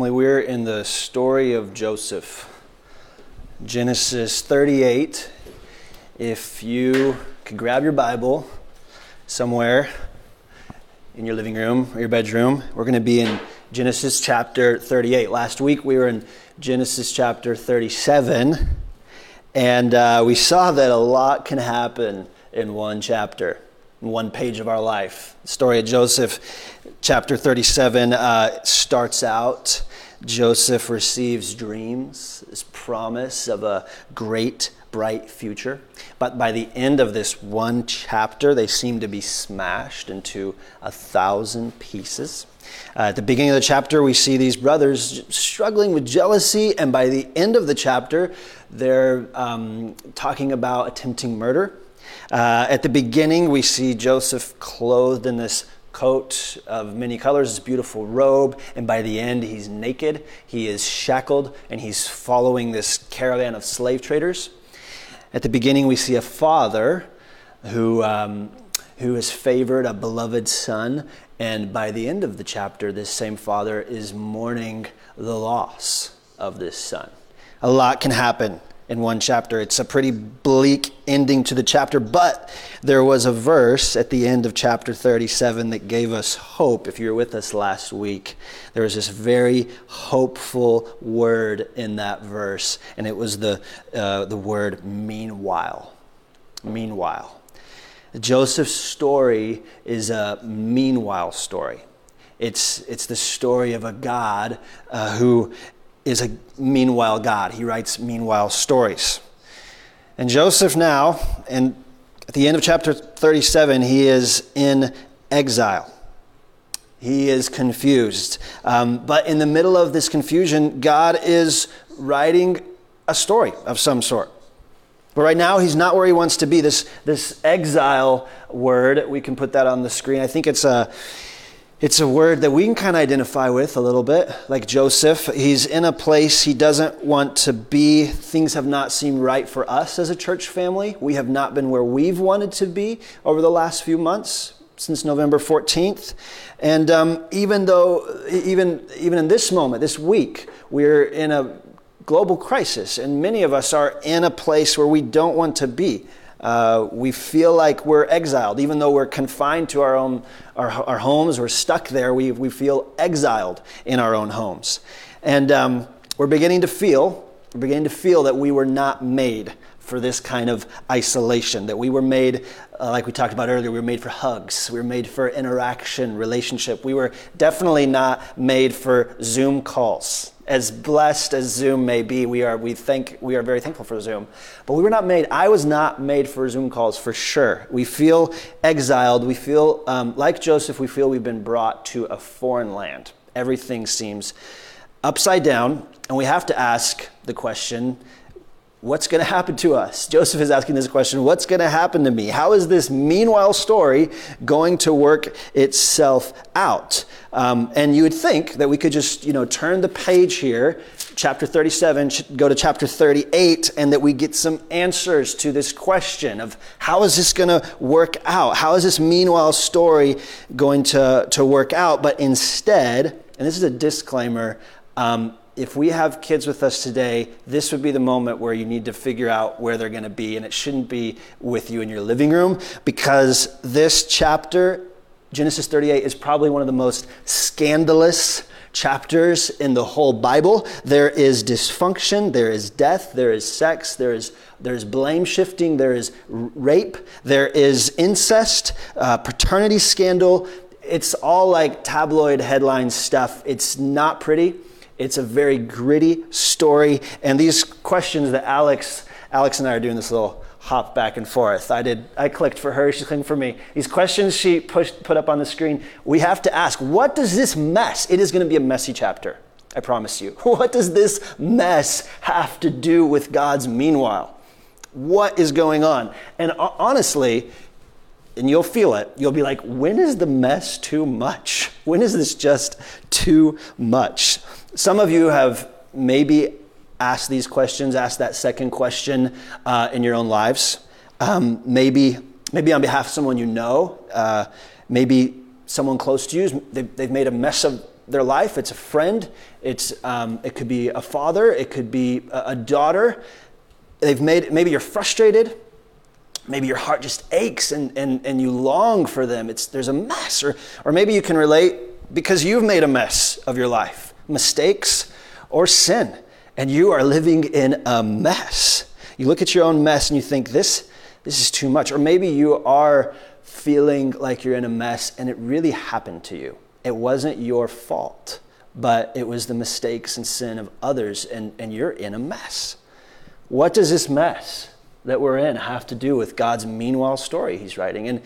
We're in the story of Joseph. Genesis 38. If you could grab your Bible somewhere in your living room or your bedroom, we're going to be in Genesis chapter 38. Last week we were in Genesis chapter 37, and uh, we saw that a lot can happen in one chapter, in one page of our life. The story of Joseph chapter 37 uh, starts out. Joseph receives dreams, this promise of a great, bright future. But by the end of this one chapter, they seem to be smashed into a thousand pieces. Uh, at the beginning of the chapter, we see these brothers struggling with jealousy, and by the end of the chapter, they're um, talking about attempting murder. Uh, at the beginning, we see Joseph clothed in this coat of many colors, his beautiful robe, and by the end, he's naked, he is shackled, and he's following this caravan of slave traders. At the beginning, we see a father who, um, who has favored a beloved son, and by the end of the chapter, this same father is mourning the loss of this son. A lot can happen in one chapter. It's a pretty bleak ending to the chapter, but there was a verse at the end of chapter 37 that gave us hope. If you were with us last week, there was this very hopeful word in that verse, and it was the, uh, the word meanwhile. Meanwhile. Joseph's story is a meanwhile story. It's, it's the story of a God uh, who is a meanwhile God. He writes meanwhile stories. And Joseph now, and at the end of chapter 37, he is in exile. He is confused. Um, but in the middle of this confusion, God is writing a story of some sort. But right now, he's not where he wants to be. This, this exile word, we can put that on the screen. I think it's a it's a word that we can kind of identify with a little bit, like Joseph. He's in a place he doesn't want to be. Things have not seemed right for us as a church family. We have not been where we've wanted to be over the last few months since November 14th. And um, even though, even, even in this moment, this week, we're in a global crisis, and many of us are in a place where we don't want to be. Uh, we feel like we're exiled, even though we're confined to our own our, our homes, we're stuck there. We, we feel exiled in our own homes, and um, we're beginning to feel we're beginning to feel that we were not made for this kind of isolation. That we were made, uh, like we talked about earlier, we were made for hugs. We were made for interaction, relationship. We were definitely not made for Zoom calls as blessed as Zoom may be, we are we think we are very thankful for Zoom. But we were not made. I was not made for Zoom calls for sure. We feel exiled. We feel um, like Joseph. We feel we've been brought to a foreign land. Everything seems upside down, and we have to ask the question: what's going to happen to us? Joseph is asking this question what's going to happen to me? How is this meanwhile story going to work itself out? Um, and you would think that we could just, you know, turn the page here, chapter 37, go to chapter 38, and that we get some answers to this question of how is this going to work out? How is this meanwhile story going to, to work out? But instead, and this is a disclaimer, um, if we have kids with us today, this would be the moment where you need to figure out where they're going to be. And it shouldn't be with you in your living room because this chapter, Genesis 38, is probably one of the most scandalous chapters in the whole Bible. There is dysfunction, there is death, there is sex, there is there's blame shifting, there is rape, there is incest, uh, paternity scandal. It's all like tabloid headline stuff. It's not pretty. It's a very gritty story. And these questions that Alex, Alex and I are doing this little hop back and forth. I did, I clicked for her, she clicked for me. These questions she pushed, put up on the screen, we have to ask, what does this mess, it is going to be a messy chapter, I promise you. What does this mess have to do with God's meanwhile? What is going on? And honestly, and you'll feel it. You'll be like, when is the mess too much? When is this just too much? Some of you have maybe asked these questions, asked that second question uh, in your own lives. Um, maybe, maybe on behalf of someone you know, uh, maybe someone close to you, they've, they've made a mess of their life. It's a friend. It's, um, it could be a father. It could be a, a daughter. They've made, maybe you're frustrated. Maybe your heart just aches and, and, and you long for them. It's, there's a mess. Or, or maybe you can relate because you've made a mess of your life, mistakes or sin, and you are living in a mess. You look at your own mess and you think, this, this is too much. Or maybe you are feeling like you're in a mess and it really happened to you. It wasn't your fault, but it was the mistakes and sin of others, and, and you're in a mess. What does this mess that we're in have to do with God's meanwhile story he's writing? And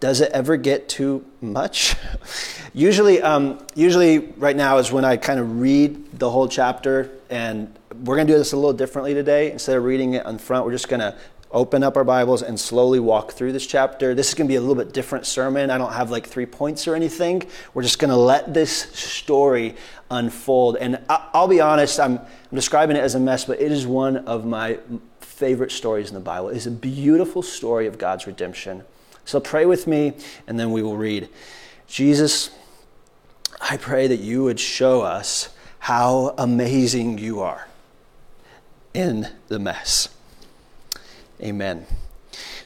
does it ever get too much? usually, um, usually, right now is when I kind of read the whole chapter, and we're going to do this a little differently today. Instead of reading it on front, we're just going to open up our Bibles and slowly walk through this chapter. This is going to be a little bit different sermon. I don't have like three points or anything. We're just going to let this story unfold. And I'll be honest, I'm, I'm describing it as a mess, but it is one of my favorite stories in the Bible. It is a beautiful story of God's redemption. So pray with me, and then we will read. Jesus, I pray that you would show us how amazing you are in the mess. Amen.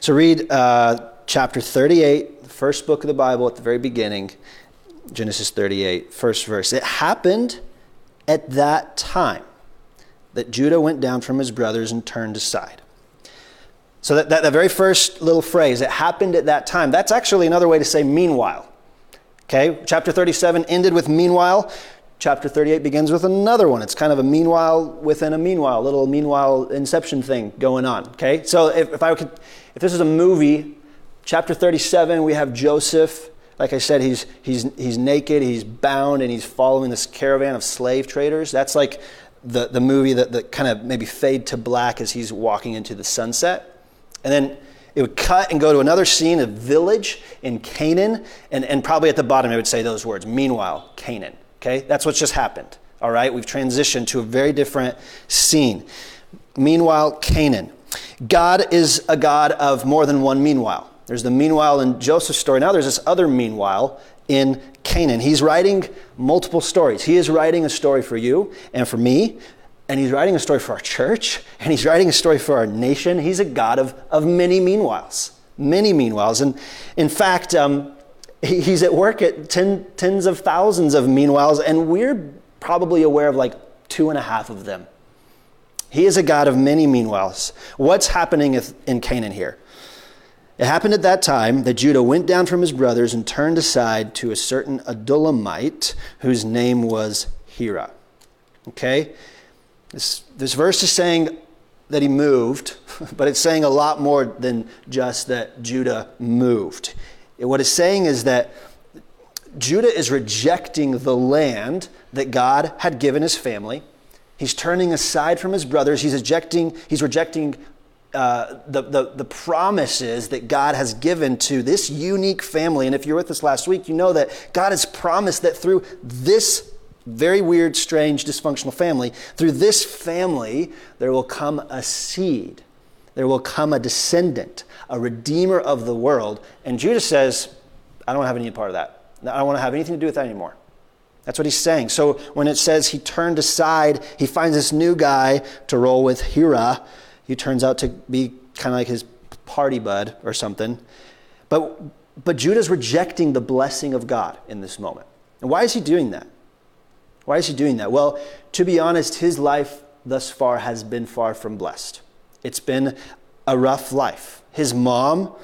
So read uh, chapter 38, the first book of the Bible at the very beginning, Genesis 38, first verse. It happened at that time that Judah went down from his brothers and turned aside. So that, that, that very first little phrase, it happened at that time, that's actually another way to say meanwhile. Okay, chapter 37 ended with meanwhile chapter 38 begins with another one. It's kind of a meanwhile within a meanwhile, little meanwhile inception thing going on. Okay? So if, if I could, if this is a movie, chapter 37, we have Joseph. Like I said, he's, he's, he's naked, he's bound, and he's following this caravan of slave traders. That's like the, the movie that, that kind of maybe fade to black as he's walking into the sunset. And then it would cut and go to another scene, a village in Canaan, and, and probably at the bottom it would say those words, meanwhile, Canaan. Okay, that's what's just happened. All right, we've transitioned to a very different scene. Meanwhile, Canaan. God is a God of more than one meanwhile. There's the meanwhile in Joseph's story. Now there's this other meanwhile in Canaan. He's writing multiple stories. He is writing a story for you and for me, and he's writing a story for our church, and he's writing a story for our nation. He's a God of, of many meanwhiles. Many meanwhiles. And in fact, um, he's at work at ten, tens of thousands of meanwhiles, and we're probably aware of like two and a half of them. He is a God of many meanwhiles. What's happening in Canaan here? It happened at that time that Judah went down from his brothers and turned aside to a certain Adullamite whose name was Hira. Okay? This, this verse is saying that he moved, but it's saying a lot more than just that Judah moved. What it's saying is that Judah is rejecting the land that God had given his family. He's turning aside from his brothers. He's rejecting, he's rejecting uh, the, the, the promises that God has given to this unique family. And if you're with us last week, you know that God has promised that through this very weird, strange, dysfunctional family, through this family, there will come a seed, there will come a descendant a redeemer of the world. And Judah says, I don't have any part of that. I don't want to have anything to do with that anymore. That's what he's saying. So when it says he turned aside, he finds this new guy to roll with, Hira. He turns out to be kind of like his party bud or something. But, but Judah's rejecting the blessing of God in this moment. And why is he doing that? Why is he doing that? Well, to be honest, his life thus far has been far from blessed. It's been a rough life. His mom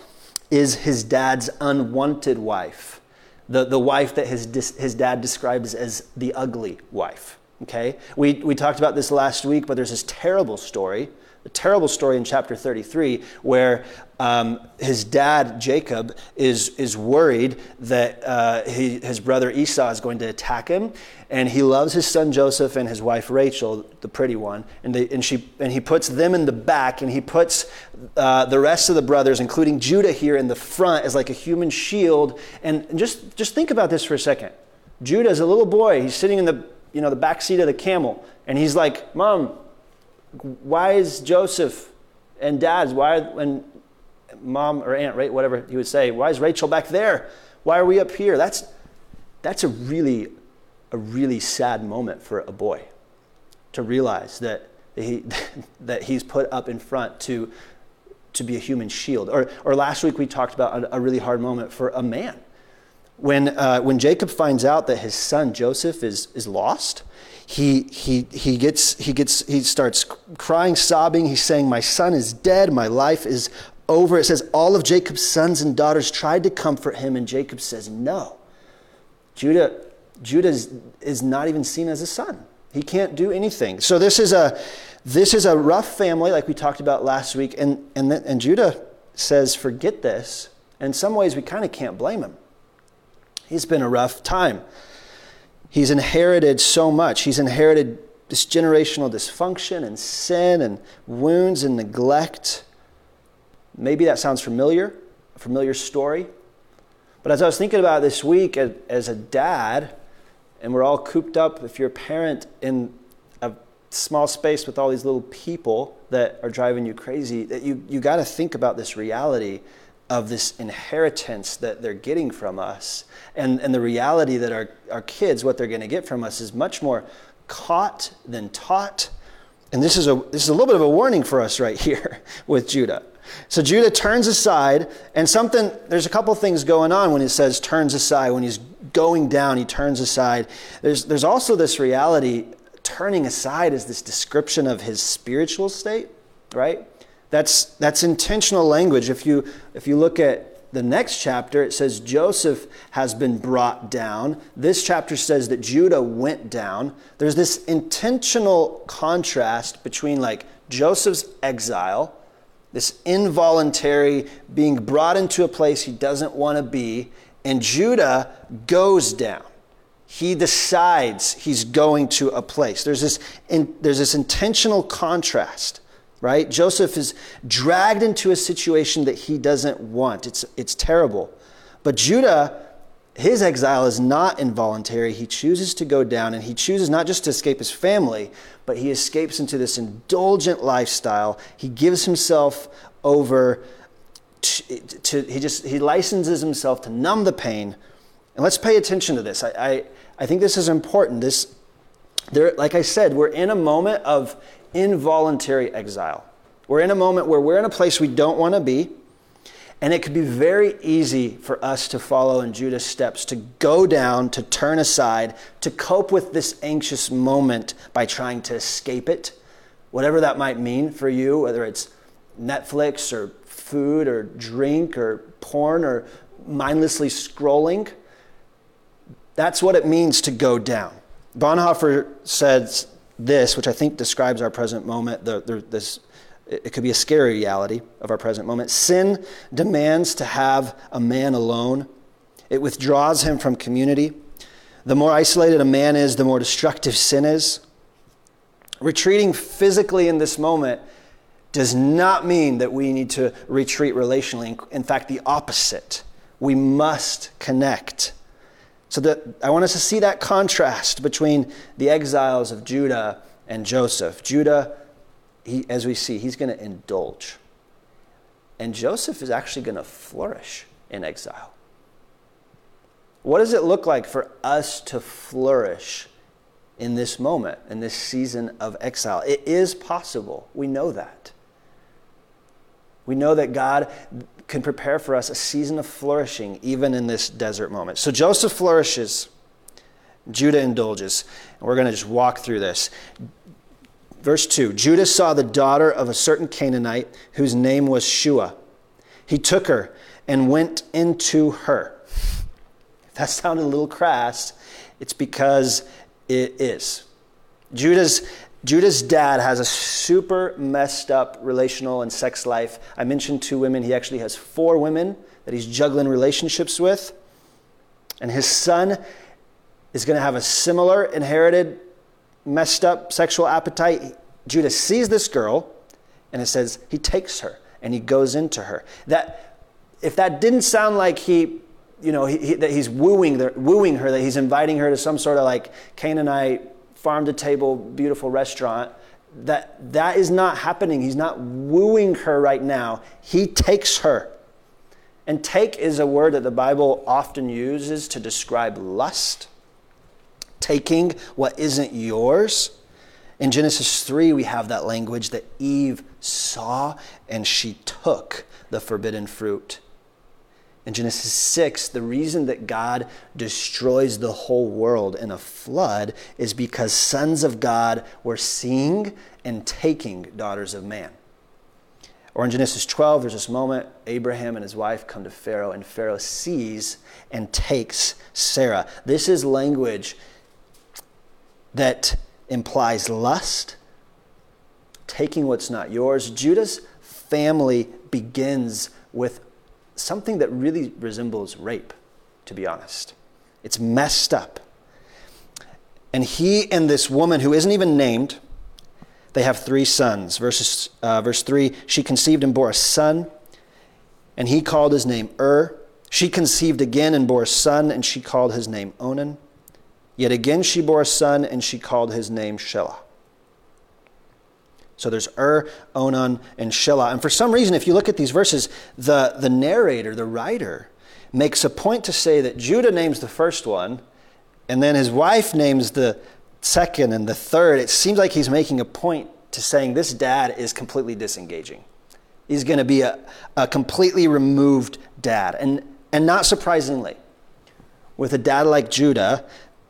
is his dad's unwanted wife, the, the wife that his, his dad describes as the ugly wife. Okay? We, we talked about this last week, but there's this terrible story a terrible story in chapter 33 where um, his dad, Jacob, is, is worried that uh, he, his brother Esau is going to attack him. And he loves his son Joseph and his wife Rachel, the pretty one. And, they, and, she, and he puts them in the back, and he puts uh, the rest of the brothers, including Judah, here in the front as like a human shield. And just, just think about this for a second. Judah is a little boy. He's sitting in the, you know, the back seat of the camel. And he's like, Mom, why is Joseph and dad's, why, and mom or aunt, right, whatever he would say, why is Rachel back there? Why are we up here? That's, that's a really a really sad moment for a boy to realize that he, that he's put up in front to, to be a human shield. Or, or last week we talked about a, a really hard moment for a man. When, uh, when Jacob finds out that his son Joseph is, is lost, he, he, he, gets, he, gets, he starts crying, sobbing. He's saying, My son is dead. My life is over. It says, All of Jacob's sons and daughters tried to comfort him, and Jacob says, No. Judah, Judah is, not even seen as a son. He can't do anything. So this is a, this is a rough family, like we talked about last week. And, and, and Judah says, Forget this. In some ways, we kind of can't blame him. He's been a rough time. He's inherited so much. He's inherited this generational dysfunction and sin and wounds and neglect. Maybe that sounds familiar, a familiar story. But as I was thinking about this week as a dad, and we're all cooped up, if you're a parent, in a small space with all these little people that are driving you crazy, that you, you got to think about this reality of this inheritance that they're getting from us. And, and the reality that our, our kids, what they're going to get from us, is much more caught than taught. And this is, a, this is a little bit of a warning for us right here with Judah. So Judah turns aside, and something, there's a couple things going on when it says turns aside. When he's going down, he turns aside. There's, there's also this reality, turning aside is this description of his spiritual state, right? That's, that's intentional language. If you, if you look at the next chapter, it says Joseph has been brought down. This chapter says that Judah went down. There's this intentional contrast between like Joseph's exile, this involuntary being brought into a place he doesn't want to be, and Judah goes down. He decides he's going to a place. There's this, in, there's this intentional contrast right? Joseph is dragged into a situation that he doesn't want. It's, it's terrible. But Judah, his exile is not involuntary. He chooses to go down, and he chooses not just to escape his family, but he escapes into this indulgent lifestyle. He gives himself over to, to he just he licenses himself to numb the pain. And let's pay attention to this. I, I, I think this is important. This there, like I said, we're in a moment of involuntary exile. We're in a moment where we're in a place we don't want to be, and it could be very easy for us to follow in Judah's steps, to go down, to turn aside, to cope with this anxious moment by trying to escape it, whatever that might mean for you, whether it's Netflix or food or drink or porn or mindlessly scrolling. That's what it means to go down. Bonhoeffer says this, which I think describes our present moment, the, the, this, it could be a scary reality of our present moment. Sin demands to have a man alone, it withdraws him from community. The more isolated a man is, the more destructive sin is. Retreating physically in this moment does not mean that we need to retreat relationally. In fact, the opposite. We must connect. So that I want us to see that contrast between the exiles of Judah and Joseph. Judah, he, as we see, he's going to indulge. And Joseph is actually going to flourish in exile. What does it look like for us to flourish in this moment, in this season of exile? It is possible. We know that. We know that God can prepare for us a season of flourishing even in this desert moment. So Joseph flourishes, Judah indulges. And we're going to just walk through this. Verse 2 Judah saw the daughter of a certain Canaanite whose name was Shua. He took her and went into her. If that sounded a little crass, it's because it is. Judah's Judah's dad has a super messed up relational and sex life. I mentioned two women. He actually has four women that he's juggling relationships with. And his son is going to have a similar inherited messed up sexual appetite. Judah sees this girl and it says he takes her and he goes into her. That if that didn't sound like he you know, he, he, that he's wooing, the, wooing her, that he's inviting her to some sort of like Canaanite farm to table, beautiful restaurant. That, that is not happening. He's not wooing her right now. He takes her. And take is a word that the Bible often uses to describe lust. taking what isn't yours. In Genesis 3, we have that language that Eve saw and she took the forbidden fruit. In Genesis 6, the reason that God destroys the whole world in a flood is because sons of God were seeing and taking daughters of man. Or in Genesis 12, there's this moment Abraham and his wife come to Pharaoh, and Pharaoh sees and takes Sarah. This is language that implies lust, taking what's not yours. Judah's family begins with something that really resembles rape, to be honest. It's messed up. And he and this woman who isn't even named, they have three sons. Verses, uh, verse 3 She conceived and bore a son, and he called his name Ur. She conceived again and bore a son, and she called his name Onan. Yet again she bore a son, and she called his name Shelah. So there's Ur, Onan, and Shelah. And for some reason, if you look at these verses, the, the narrator, the writer, makes a point to say that Judah names the first one, and then his wife names the second and the third. It seems like he's making a point to saying this dad is completely disengaging. He's going to be a, a completely removed dad. And, and not surprisingly, with a dad like Judah,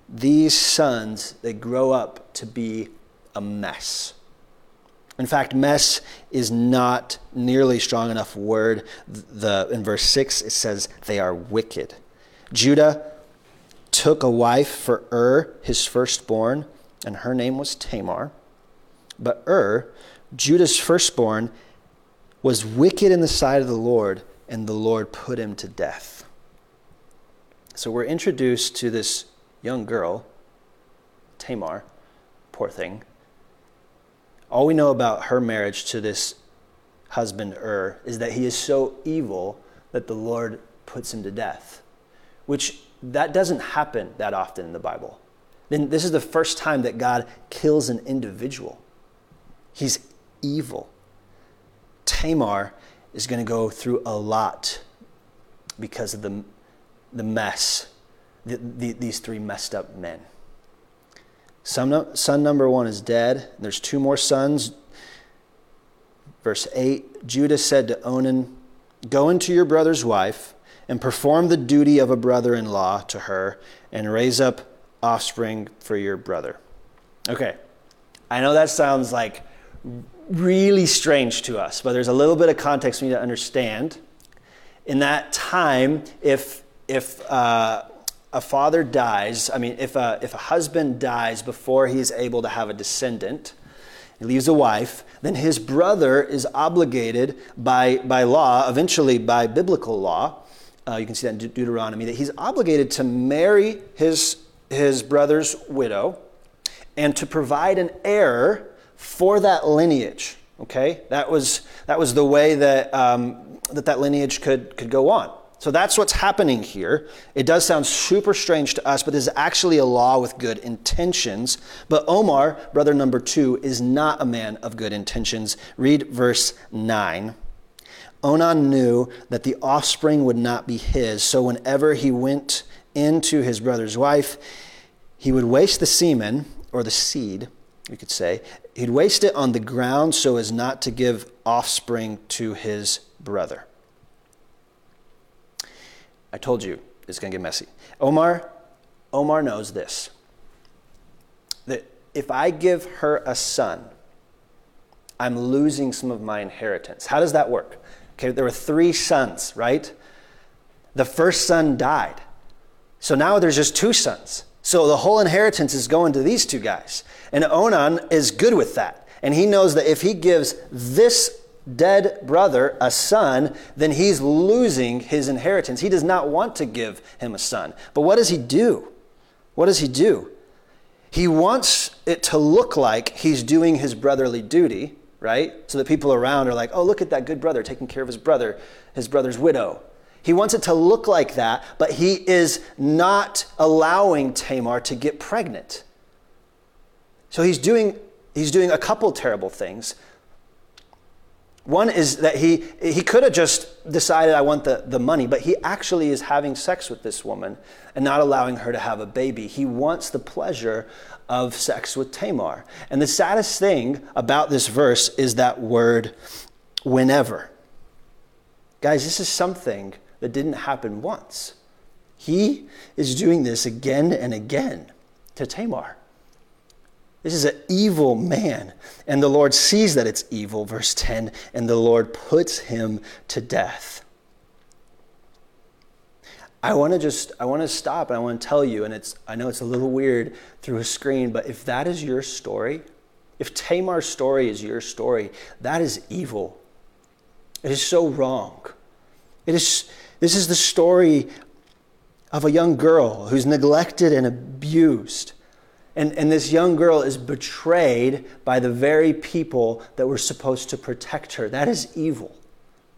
these sons, they grow up to be a mess. In fact, mess is not nearly strong enough word. The, in verse 6, it says they are wicked. Judah took a wife for Ur, his firstborn, and her name was Tamar. But Ur, Judah's firstborn, was wicked in the sight of the Lord, and the Lord put him to death. So we're introduced to this young girl, Tamar, poor thing. All we know about her marriage to this husband, Ur, is that he is so evil that the Lord puts him to death, which that doesn't happen that often in the Bible. Then this is the first time that God kills an individual. He's evil. Tamar is going to go through a lot because of the, the mess the, the, these three messed up men. Son, son number one is dead. There's two more sons. Verse 8 Judah said to Onan, Go into your brother's wife and perform the duty of a brother in law to her and raise up offspring for your brother. Okay, I know that sounds like really strange to us, but there's a little bit of context we need to understand. In that time, if if uh, a father dies, I mean, if a, if a husband dies before he's able to have a descendant, he leaves a wife, then his brother is obligated by, by law, eventually by biblical law, uh, you can see that in De- Deuteronomy, that he's obligated to marry his, his brother's widow and to provide an heir for that lineage. Okay? That was, that was the way that, um, that that lineage could, could go on. So that's what's happening here. It does sound super strange to us, but this is actually a law with good intentions. But Onan, brother number two, is not a man of good intentions. Read verse 9. Onan knew that the offspring would not be his, so whenever he went into his brother's wife, he would waste the semen, or the seed, you could say. He'd waste it on the ground so as not to give offspring to his brother. I told you it's going to get messy. Onan, Onan knows this that if I give her a son, I'm losing some of my inheritance. How does that work? Okay, there were three sons, right? The first son died. So now there's just two sons. So the whole inheritance is going to these two guys. And Onan is good with that. And he knows that if he gives this dead brother a son, then he's losing his inheritance. He does not want to give him a son. But what does he do? What does he do? He wants it to look like he's doing his brotherly duty, right? So that people around are like, oh, look at that good brother taking care of his brother, his brother's widow. He wants it to look like that, but he is not allowing Tamar to get pregnant. So he's doing, he's doing a couple terrible things One is that he, he could have just decided, I want the, the money, but he actually is having sex with this woman and not allowing her to have a baby. He wants the pleasure of sex with Tamar. And the saddest thing about this verse is that word, whenever. Guys, this is something that didn't happen once. He is doing this again and again to Tamar. This is an evil man. And the Lord sees that it's evil, verse 10, and the Lord puts him to death. I want to just I want to stop and I want to tell you and it's I know it's a little weird through a screen but if that is your story if Tamar's story is your story that is evil it is so wrong it is this is the story of a young girl who's neglected and abused and, and this young girl is betrayed by the very people that were supposed to protect her. That is evil.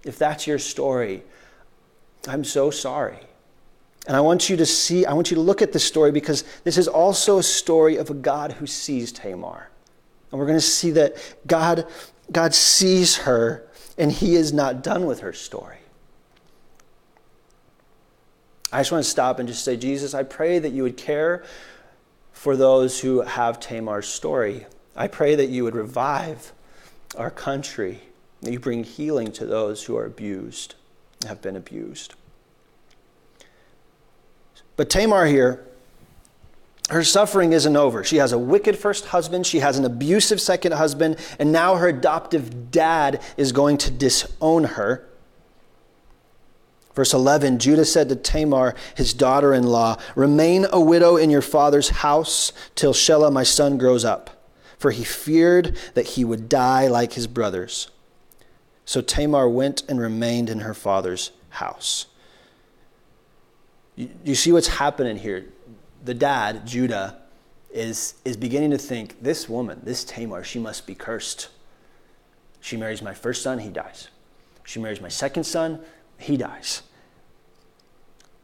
If that's your story, I'm so sorry. And I want you to see, I want you to look at this story because this is also a story of a God who sees Tamar. And we're going to see that God, God sees her and he is not done with her story. I just want to stop and just say, Jesus, I pray that you would care for those who have Tamar's story. I pray that you would revive our country, that you bring healing to those who are abused, have been abused. But Tamar here, her suffering isn't over. She has a wicked first husband, she has an abusive second husband, and now her adoptive dad is going to disown her. Verse 11 Judah said to Tamar, his daughter in law, Remain a widow in your father's house till Shelah, my son, grows up. For he feared that he would die like his brothers. So Tamar went and remained in her father's house. You, you see what's happening here? The dad, Judah, is, is beginning to think this woman, this Tamar, she must be cursed. She marries my first son, he dies. She marries my second son, he dies.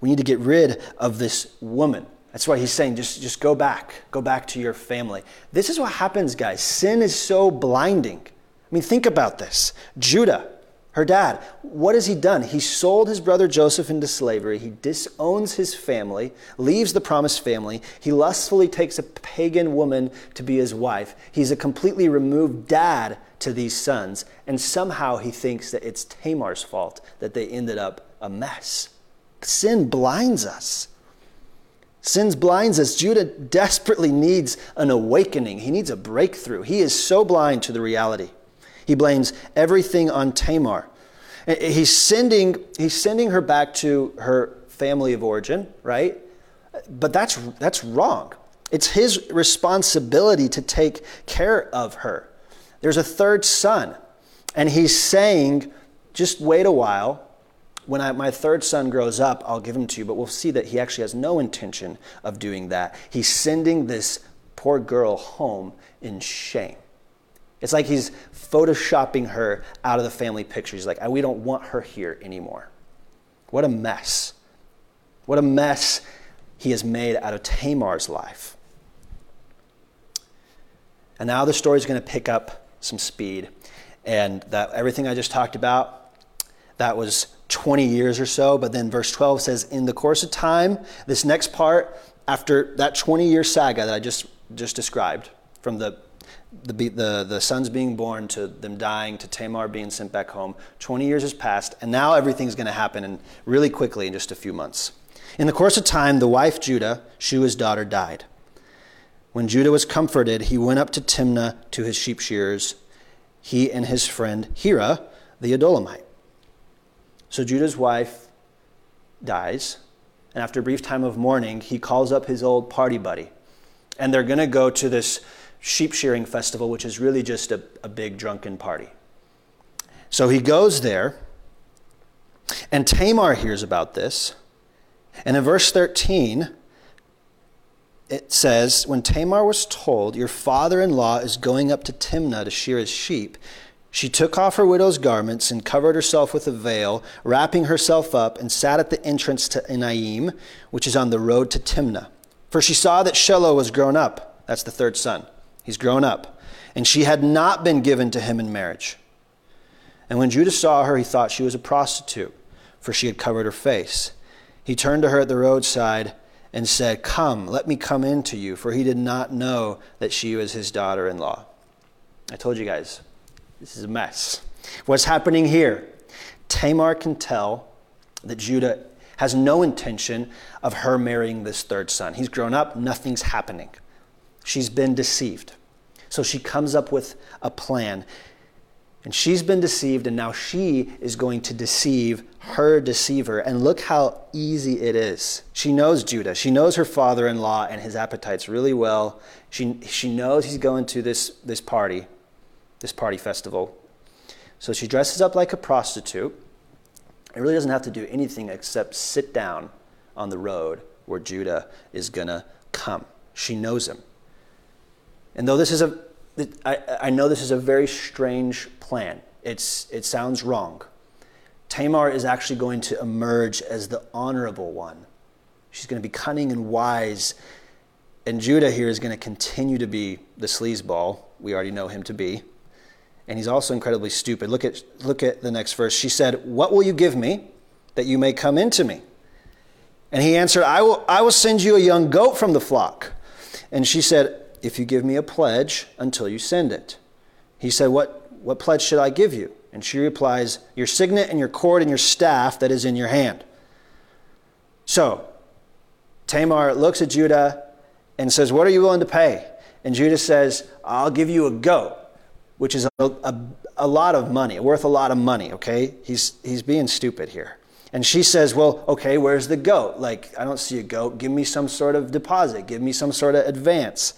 We need to get rid of this woman. That's why he's saying, just, just go back. Go back to your family. This is what happens, guys. Sin is so blinding. I mean, think about this. Judah, her dad, what has he done? He sold his brother Joseph into slavery. He disowns his family, leaves the promised family. He lustfully takes a pagan woman to be his wife. He's a completely removed dad to these sons. And somehow he thinks that it's Tamar's fault that they ended up a mess. Sin blinds us. Sin blinds us. Judah desperately needs an awakening. He needs a breakthrough. He is so blind to the reality. He blames everything on Tamar. Eh, eh, he's sending, he's sending her back to her family of origin, right? But that's, that's wrong. It's his responsibility to take care of her. There's a third son, and he's saying, just wait a while. When I, my third son grows up, I'll give him to you. But we'll see that he actually has no intention of doing that. He's sending this poor girl home in shame. It's like he's photoshopping her out of the family picture. He's like, we don't want her here anymore. What a mess. What a mess he has made out of Tamar's life. And now the story is going to pick up some speed. And that everything I just talked about, that was 20 years or so. But then verse 12 says, in the course of time, this next part, after that 20 year saga that I just, just described, from the, the, the, the sons being born to them dying to Tamar being sent back home, 20 years has passed, and now everything's going to happen in, really quickly in just a few months. In the course of time, the wife Judah, Shua's daughter, died. When Judah was comforted, he went up to Timnah to his sheep shearers, he and his friend Hira, the Adullamite. So Judah's wife dies, and after a brief time of mourning, he calls up his old party buddy. And they're going to go to this sheep shearing festival, which is really just a, a big drunken party. So he goes there, and Tamar hears about this. And in verse 13, it says, When Tamar was told, Your father in law is going up to Timnah to shear his sheep, she took off her widow's garments and covered herself with a veil, wrapping herself up, and sat at the entrance to Enaim, which is on the road to Timnah. For she saw that Shelah was grown up. That's the third son. He's grown up. And she had not been given to him in marriage. And when Judah saw her, he thought she was a prostitute, for she had covered her face. He turned to her at the roadside and said, Come, let me come in to you, for he did not know that she was his daughter in law. I told you guys, this is a mess. What's happening here? Tamar can tell that Judah has no intention of her marrying this third son. He's grown up, nothing's happening. She's been deceived. So she comes up with a plan. And she's been deceived, and now she is going to deceive her deceiver. And look how easy it is. She knows Judah. She knows her father in law and his appetites really well. She, she knows he's going to this, this party, this party festival. So she dresses up like a prostitute. It really doesn't have to do anything except sit down on the road where Judah is going to come. She knows him. And though this is a, I, I know this is a very strange plan, it's, it sounds wrong. Tamar is actually going to emerge as the honorable one. She's going to be cunning and wise. And Judah here is going to continue to be the sleazeball we already know him to be. And he's also incredibly stupid. Look at, look at the next verse. She said, What will you give me that you may come into me? And he answered, I will, I will send you a young goat from the flock. And she said, if you give me a pledge until you send it. He said, What, what pledge should I give you? And she replies, Your signet and your cord and your staff that is in your hand. So Tamar looks at Judah and says, What are you willing to pay? And Judah says, I'll give you a goat, which is a, a, a lot of money, worth a lot of money, okay? He's, he's being stupid here. And she says, Well, okay, where's the goat? Like, I don't see a goat. Give me some sort of deposit, give me some sort of advance.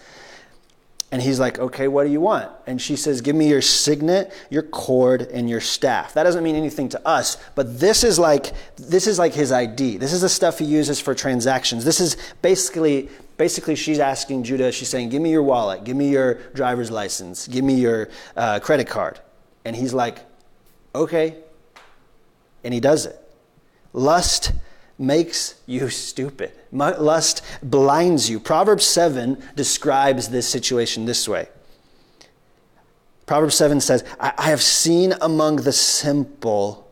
And he's like, okay, what do you want? And she says, give me your signet, your cord, and your staff. That doesn't mean anything to us, but this is like this is like his ID. This is the stuff he uses for transactions. This is basically basically she's asking Judah. She's saying, give me your wallet, give me your driver's license, give me your uh, credit card. And he's like, okay, and he does it. Lust makes you stupid. Lust blinds you. Proverbs 7 describes this situation this way. Proverbs 7 says, I have seen among the simple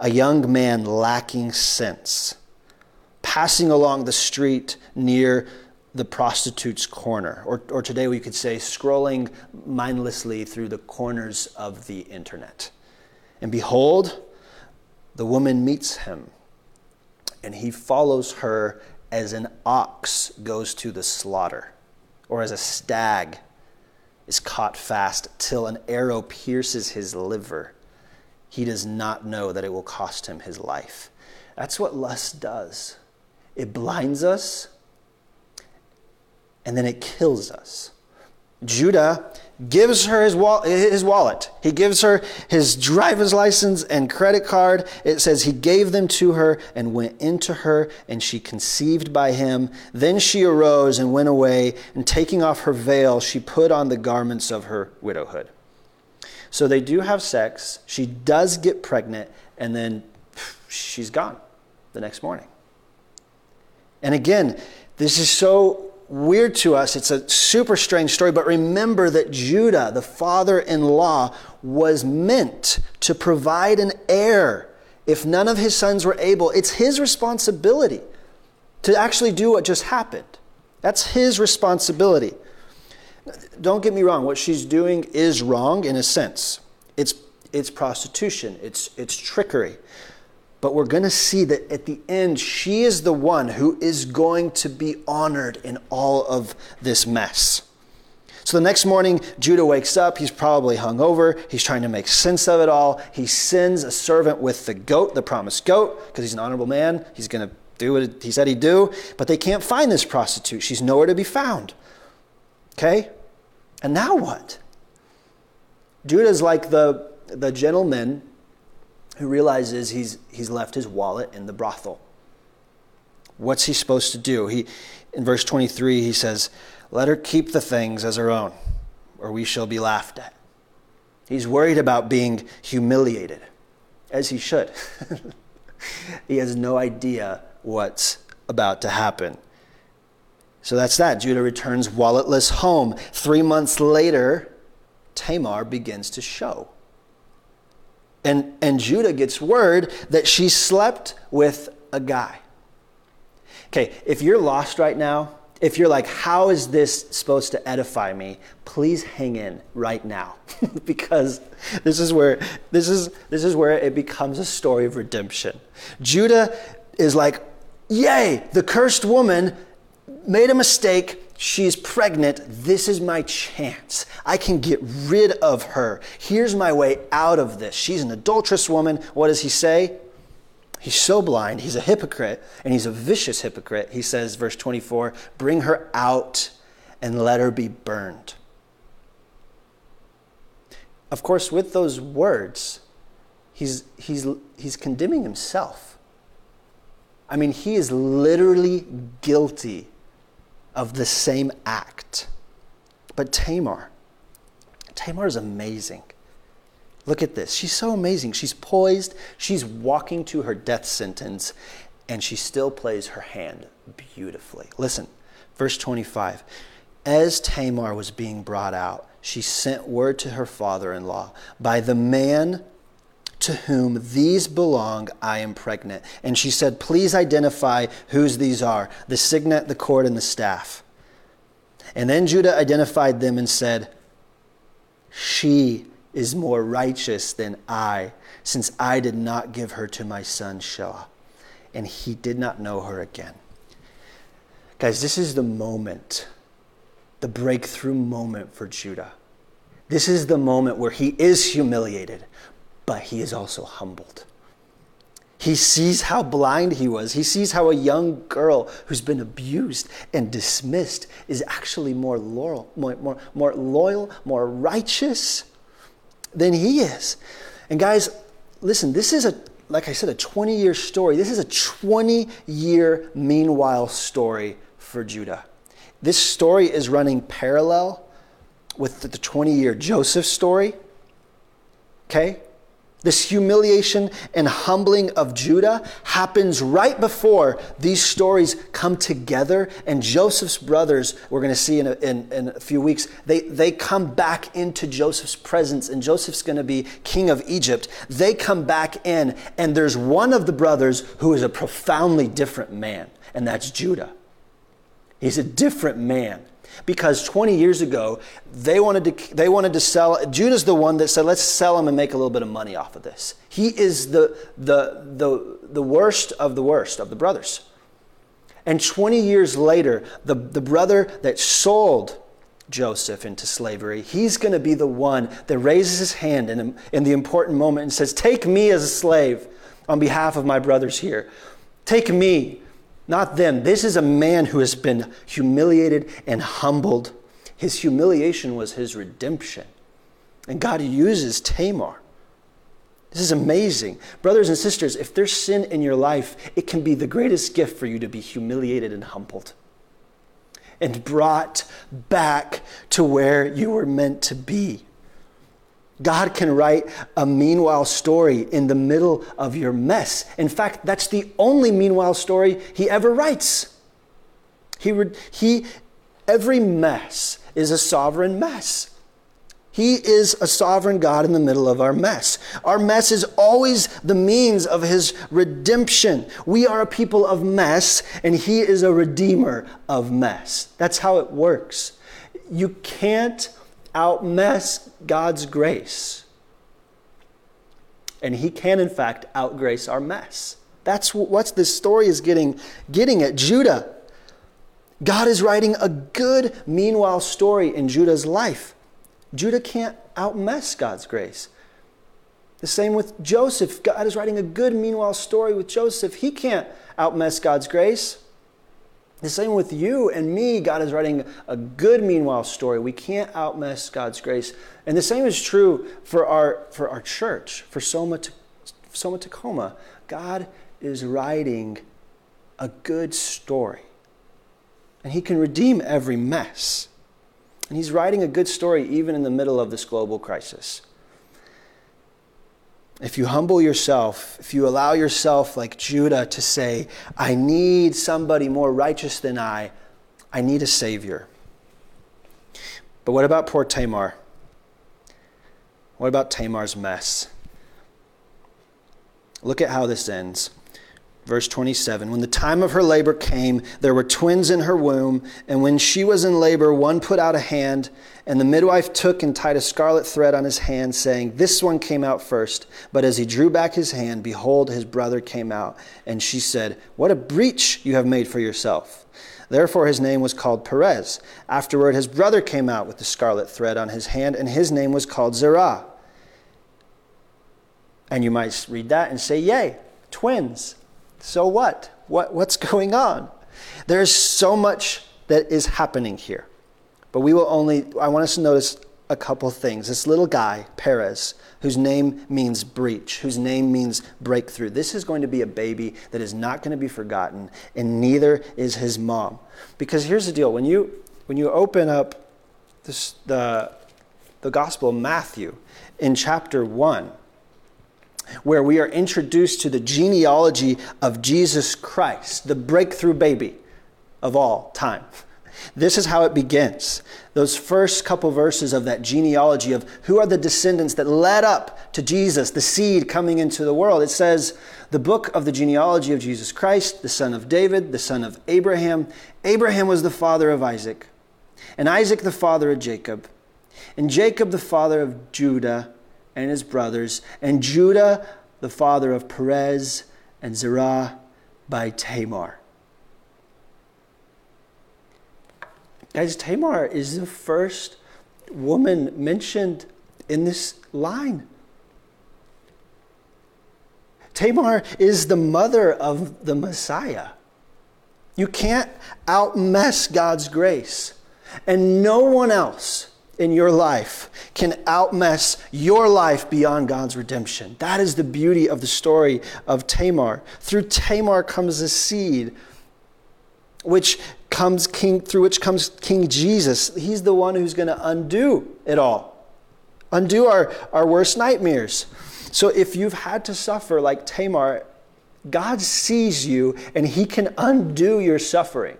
a young man lacking sense, passing along the street near the prostitute's corner. Or, or today we could say, scrolling mindlessly through the corners of the internet. And behold, the woman meets him and he follows her as an ox goes to the slaughter, or as a stag is caught fast till an arrow pierces his liver. He does not know that it will cost him his life. That's what lust does. It blinds us and then it kills us. Judah gives her his, his wallet. He gives her his driver's license and credit card. It says he gave them to her and went into her, and she conceived by him. Then she arose and went away, and taking off her veil, she put on the garments of her widowhood. So they do have sex. She does get pregnant, and then she's gone the next morning. And again, this is so weird to us. It's a super strange story, but remember that Judah, the father in law, was meant to provide an heir if none of his sons were able. It's his responsibility to actually do what just happened. That's his responsibility. Don't get me wrong, what she's doing is wrong in a sense. It's, it's prostitution, it's, it's trickery. But we're going to see that at the end, she is the one who is going to be honored in all of this mess. So the next morning, Judah wakes up. He's probably hungover. He's trying to make sense of it all. He sends a servant with the goat, the promised goat, because he's an honorable man. He's going to do what he said he'd do. But they can't find this prostitute. She's nowhere to be found. Okay? And now what? Judah's like the, the gentleman who realizes he's, he's left his wallet in the brothel. What's he supposed to do? He, in verse 23, he says, Let her keep the things as her own, or we shall be laughed at. He's worried about being humiliated, as he should. he has no idea what's about to happen. So that's that. Judah returns walletless home. Three months later, Tamar begins to show. And, and Judah gets word that she slept with a guy. Okay, if you're lost right now, if you're like, how is this supposed to edify me? Please hang in right now. because this is where this is this is where it becomes a story of redemption. Judah is like, yay, the cursed woman made a mistake. She's pregnant. This is my chance. I can get rid of her. Here's my way out of this. She's an adulterous woman. What does he say? He's so blind. He's a hypocrite, and he's a vicious hypocrite. He says, verse 24, bring her out and let her be burned. Of course, with those words, he's, he's, he's condemning himself. I mean, he is literally guilty of the same act. But Tamar, Tamar is amazing. Look at this. She's so amazing. She's poised, she's walking to her death sentence, and she still plays her hand beautifully. Listen, verse 25. As Tamar was being brought out, she sent word to her father in law By the man to whom these belong, I am pregnant. And she said, Please identify whose these are the signet, the cord, and the staff. And then Judah identified them and said, She is more righteous than I, since I did not give her to my son Shelah. And he did not know her again. Guys, this is the moment, the breakthrough moment for Judah. This is the moment where he is humiliated, but he is also humbled. He sees how blind he was. He sees how a young girl who's been abused and dismissed is actually more loyal, more, more, more loyal, more righteous than he is. And guys, listen, this is a, like I said, a 20 year story. This is a 20 year meanwhile story for Judah. This story is running parallel with the 20 year Joseph story. Okay? This humiliation and humbling of Judah happens right before these stories come together. And Joseph's brothers, we're going to see in a, in, in a few weeks, they, they come back into Joseph's presence, and Joseph's going to be king of Egypt. They come back in, and there's one of the brothers who is a profoundly different man, and that's Judah. He's a different man because 20 years ago they wanted to they wanted to sell judah's the one that said let's sell him and make a little bit of money off of this. He is the the the, the worst of the worst of the brothers. And 20 years later the, the brother that sold joseph into slavery he's going to be the one that raises his hand in, in the important moment and says take me as a slave on behalf of my brothers here. Take me not them. This is a man who has been humiliated and humbled. His humiliation was his redemption. And God uses Tamar. This is amazing. Brothers and sisters, if there's sin in your life, it can be the greatest gift for you to be humiliated and humbled and brought back to where you were meant to be. God can write a meanwhile story in the middle of your mess. In fact, that's the only meanwhile story he ever writes. He, he, every mess is a sovereign mess. He is a sovereign God in the middle of our mess. Our mess is always the means of his redemption. We are a people of mess, and he is a redeemer of mess. That's how it works. You can't outmess God's grace. And he can, in fact, outgrace our mess. That's what this story is getting, getting at. Judah. God is writing a good, meanwhile, story in Judah's life. Judah can't outmess God's grace. The same with Joseph. God is writing a good, meanwhile, story with Joseph. He can't outmess God's grace. The same with you and me. God is writing a good, meanwhile, story. We can't outmess God's grace. And the same is true for our, for our church, for Soma, Soma Tacoma. God is writing a good story. And He can redeem every mess. And He's writing a good story even in the middle of this global crisis if you humble yourself, if you allow yourself, like Judah, to say, I need somebody more righteous than I, I need a Savior. But what about poor Tamar? What about Tamar's mess? Look at how this ends. Verse 27 When the time of her labor came, there were twins in her womb, and when she was in labor, one put out a hand, and the midwife took and tied a scarlet thread on his hand, saying, This one came out first. But as he drew back his hand, behold, his brother came out. And she said, What a breach you have made for yourself. Therefore his name was called Perez. Afterward, his brother came out with the scarlet thread on his hand, and his name was called Zerah. And you might read that and say, Yay, twins. So what? what? What's going on? There's so much that is happening here. But we will only, I want us to notice a couple things. This little guy, Perez, whose name means breach, whose name means breakthrough. This is going to be a baby that is not going to be forgotten, and neither is his mom. Because here's the deal when you, when you open up this, the, the Gospel of Matthew in chapter 1, where we are introduced to the genealogy of Jesus Christ, the breakthrough baby of all time. This is how it begins. Those first couple verses of that genealogy of who are the descendants that led up to Jesus, the seed coming into the world. It says, the book of the genealogy of Jesus Christ, the son of David, the son of Abraham. Abraham was the father of Isaac, and Isaac the father of Jacob, and Jacob the father of Judah and his brothers, and Judah, the father of Perez and Zerah by Tamar. Guys, Tamar is the first woman mentioned in this line. Tamar is the mother of the Messiah. You can't outmess God's grace. And no one else in your life can outmess your life beyond God's redemption. That is the beauty of the story of Tamar. Through Tamar comes a seed which comes king through which comes King Jesus. He's the one who's going to undo it all. Undo our, our worst nightmares. So if you've had to suffer like Tamar, God sees you and he can undo your suffering.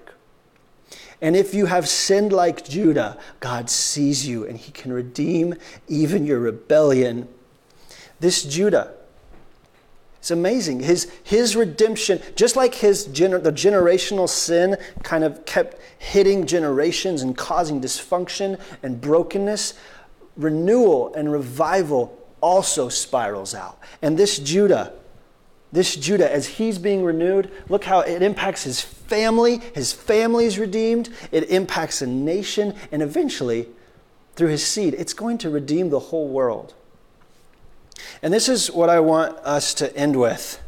And if you have sinned like Judah, God sees you and he can redeem even your rebellion. This Judah, it's amazing. His, his redemption, just like his gener- the generational sin kind of kept hitting generations and causing dysfunction and brokenness, renewal and revival also spirals out. And this Judah, this Judah, as he's being renewed, look how it impacts his family. His family is redeemed. It impacts a nation. And eventually, through his seed, it's going to redeem the whole world. And this is what I want us to end with.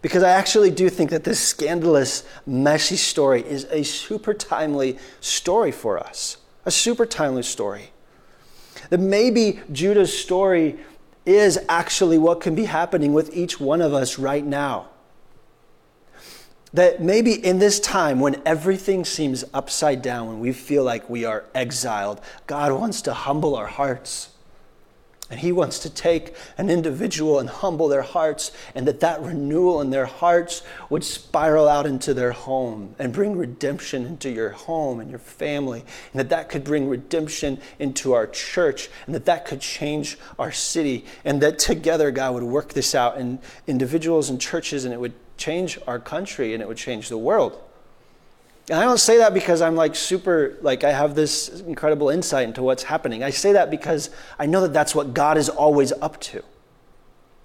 Because I actually do think that this scandalous, messy story is a super timely story for us. A super timely story. That maybe Judah's story is actually what can be happening with each one of us right now. That maybe in this time when everything seems upside down, when we feel like we are exiled, God wants to humble our hearts. And he wants to take an individual and humble their hearts, and that that renewal in their hearts would spiral out into their home and bring redemption into your home and your family, and that that could bring redemption into our church, and that that could change our city, and that together God would work this out in individuals and churches, and it would change our country and it would change the world. And I don't say that because I'm like super, like I have this incredible insight into what's happening. I say that because I know that that's what God is always up to.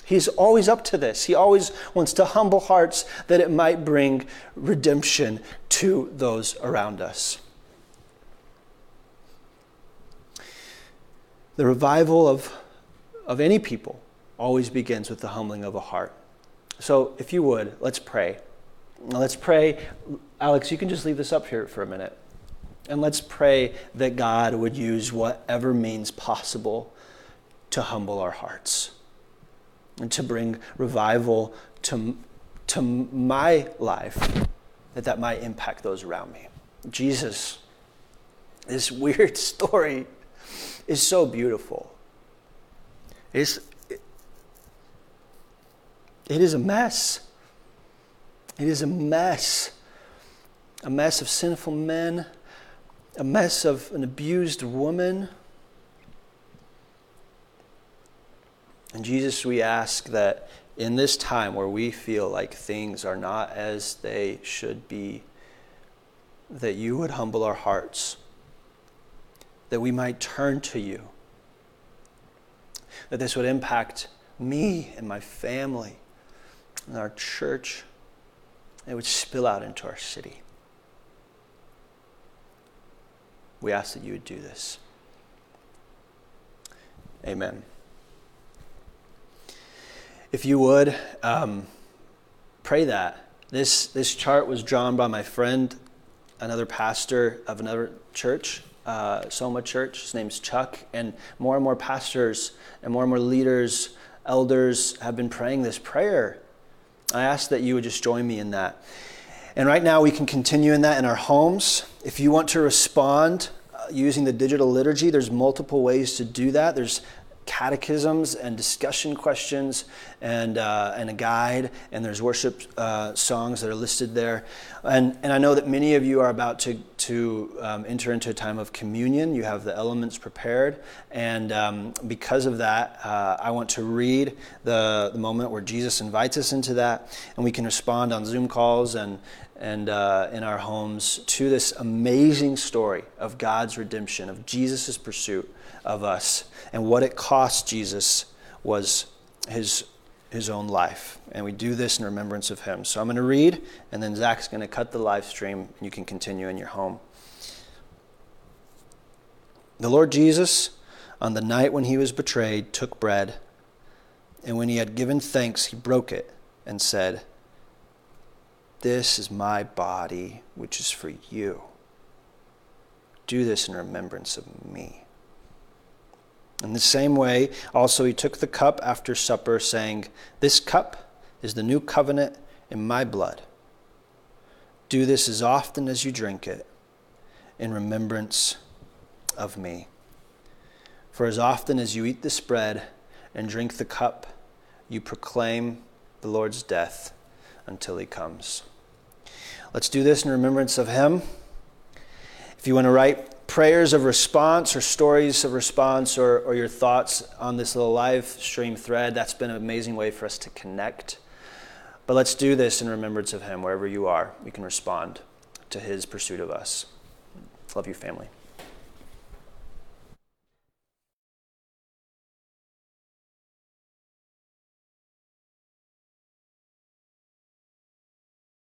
He's always up to this. He always wants to humble hearts that it might bring redemption to those around us. The revival of, of any people always begins with the humbling of a heart. So, if you would, let's pray. Let's pray. Alex, you can just leave this up here for a minute. And let's pray that God would use whatever means possible to humble our hearts and to bring revival to, to my life, that that might impact those around me. Jesus, this weird story is so beautiful. It's, it is a mess. It is a mess a mess of sinful men, a mess of an abused woman. And Jesus, we ask that in this time where we feel like things are not as they should be, that you would humble our hearts, that we might turn to you, that this would impact me and my family and our church. It would spill out into our city. We ask that you would do this. Amen. If you would, um, pray that. This, this chart was drawn by my friend, another pastor of another church, uh, Soma Church. His name's Chuck. And more and more pastors and more and more leaders, elders have been praying this prayer. I ask that you would just join me in that. And right now, we can continue in that in our homes. If you want to respond uh, using the digital liturgy, there's multiple ways to do that. There's catechisms and discussion questions and, uh, and a guide, and there's worship uh, songs that are listed there. And, and I know that many of you are about to, to um, enter into a time of communion. You have the elements prepared, and um, because of that, uh, I want to read the, the moment where Jesus invites us into that, and we can respond on Zoom calls and, and uh, in our homes to this amazing story of God's redemption, of Jesus' pursuit of us. And what it cost Jesus was his, his own life. And we do this in remembrance of him. So I'm going to read, and then Zach's going to cut the live stream, and you can continue in your home. The Lord Jesus, on the night when he was betrayed, took bread, and when he had given thanks, he broke it and said, This is my body, which is for you. Do this in remembrance of me. In the same way, also he took the cup after supper, saying, This cup is the new covenant in my blood. Do this as often as you drink it in remembrance of me. For as often as you eat this bread and drink the cup, you proclaim the Lord's death until he comes. Let's do this in remembrance of him. If you want to write prayers of response or stories of response or, or your thoughts on this little live stream thread. That's been an amazing way for us to connect. But let's do this in remembrance of Him wherever you are. We can respond to His pursuit of us. Love you, family.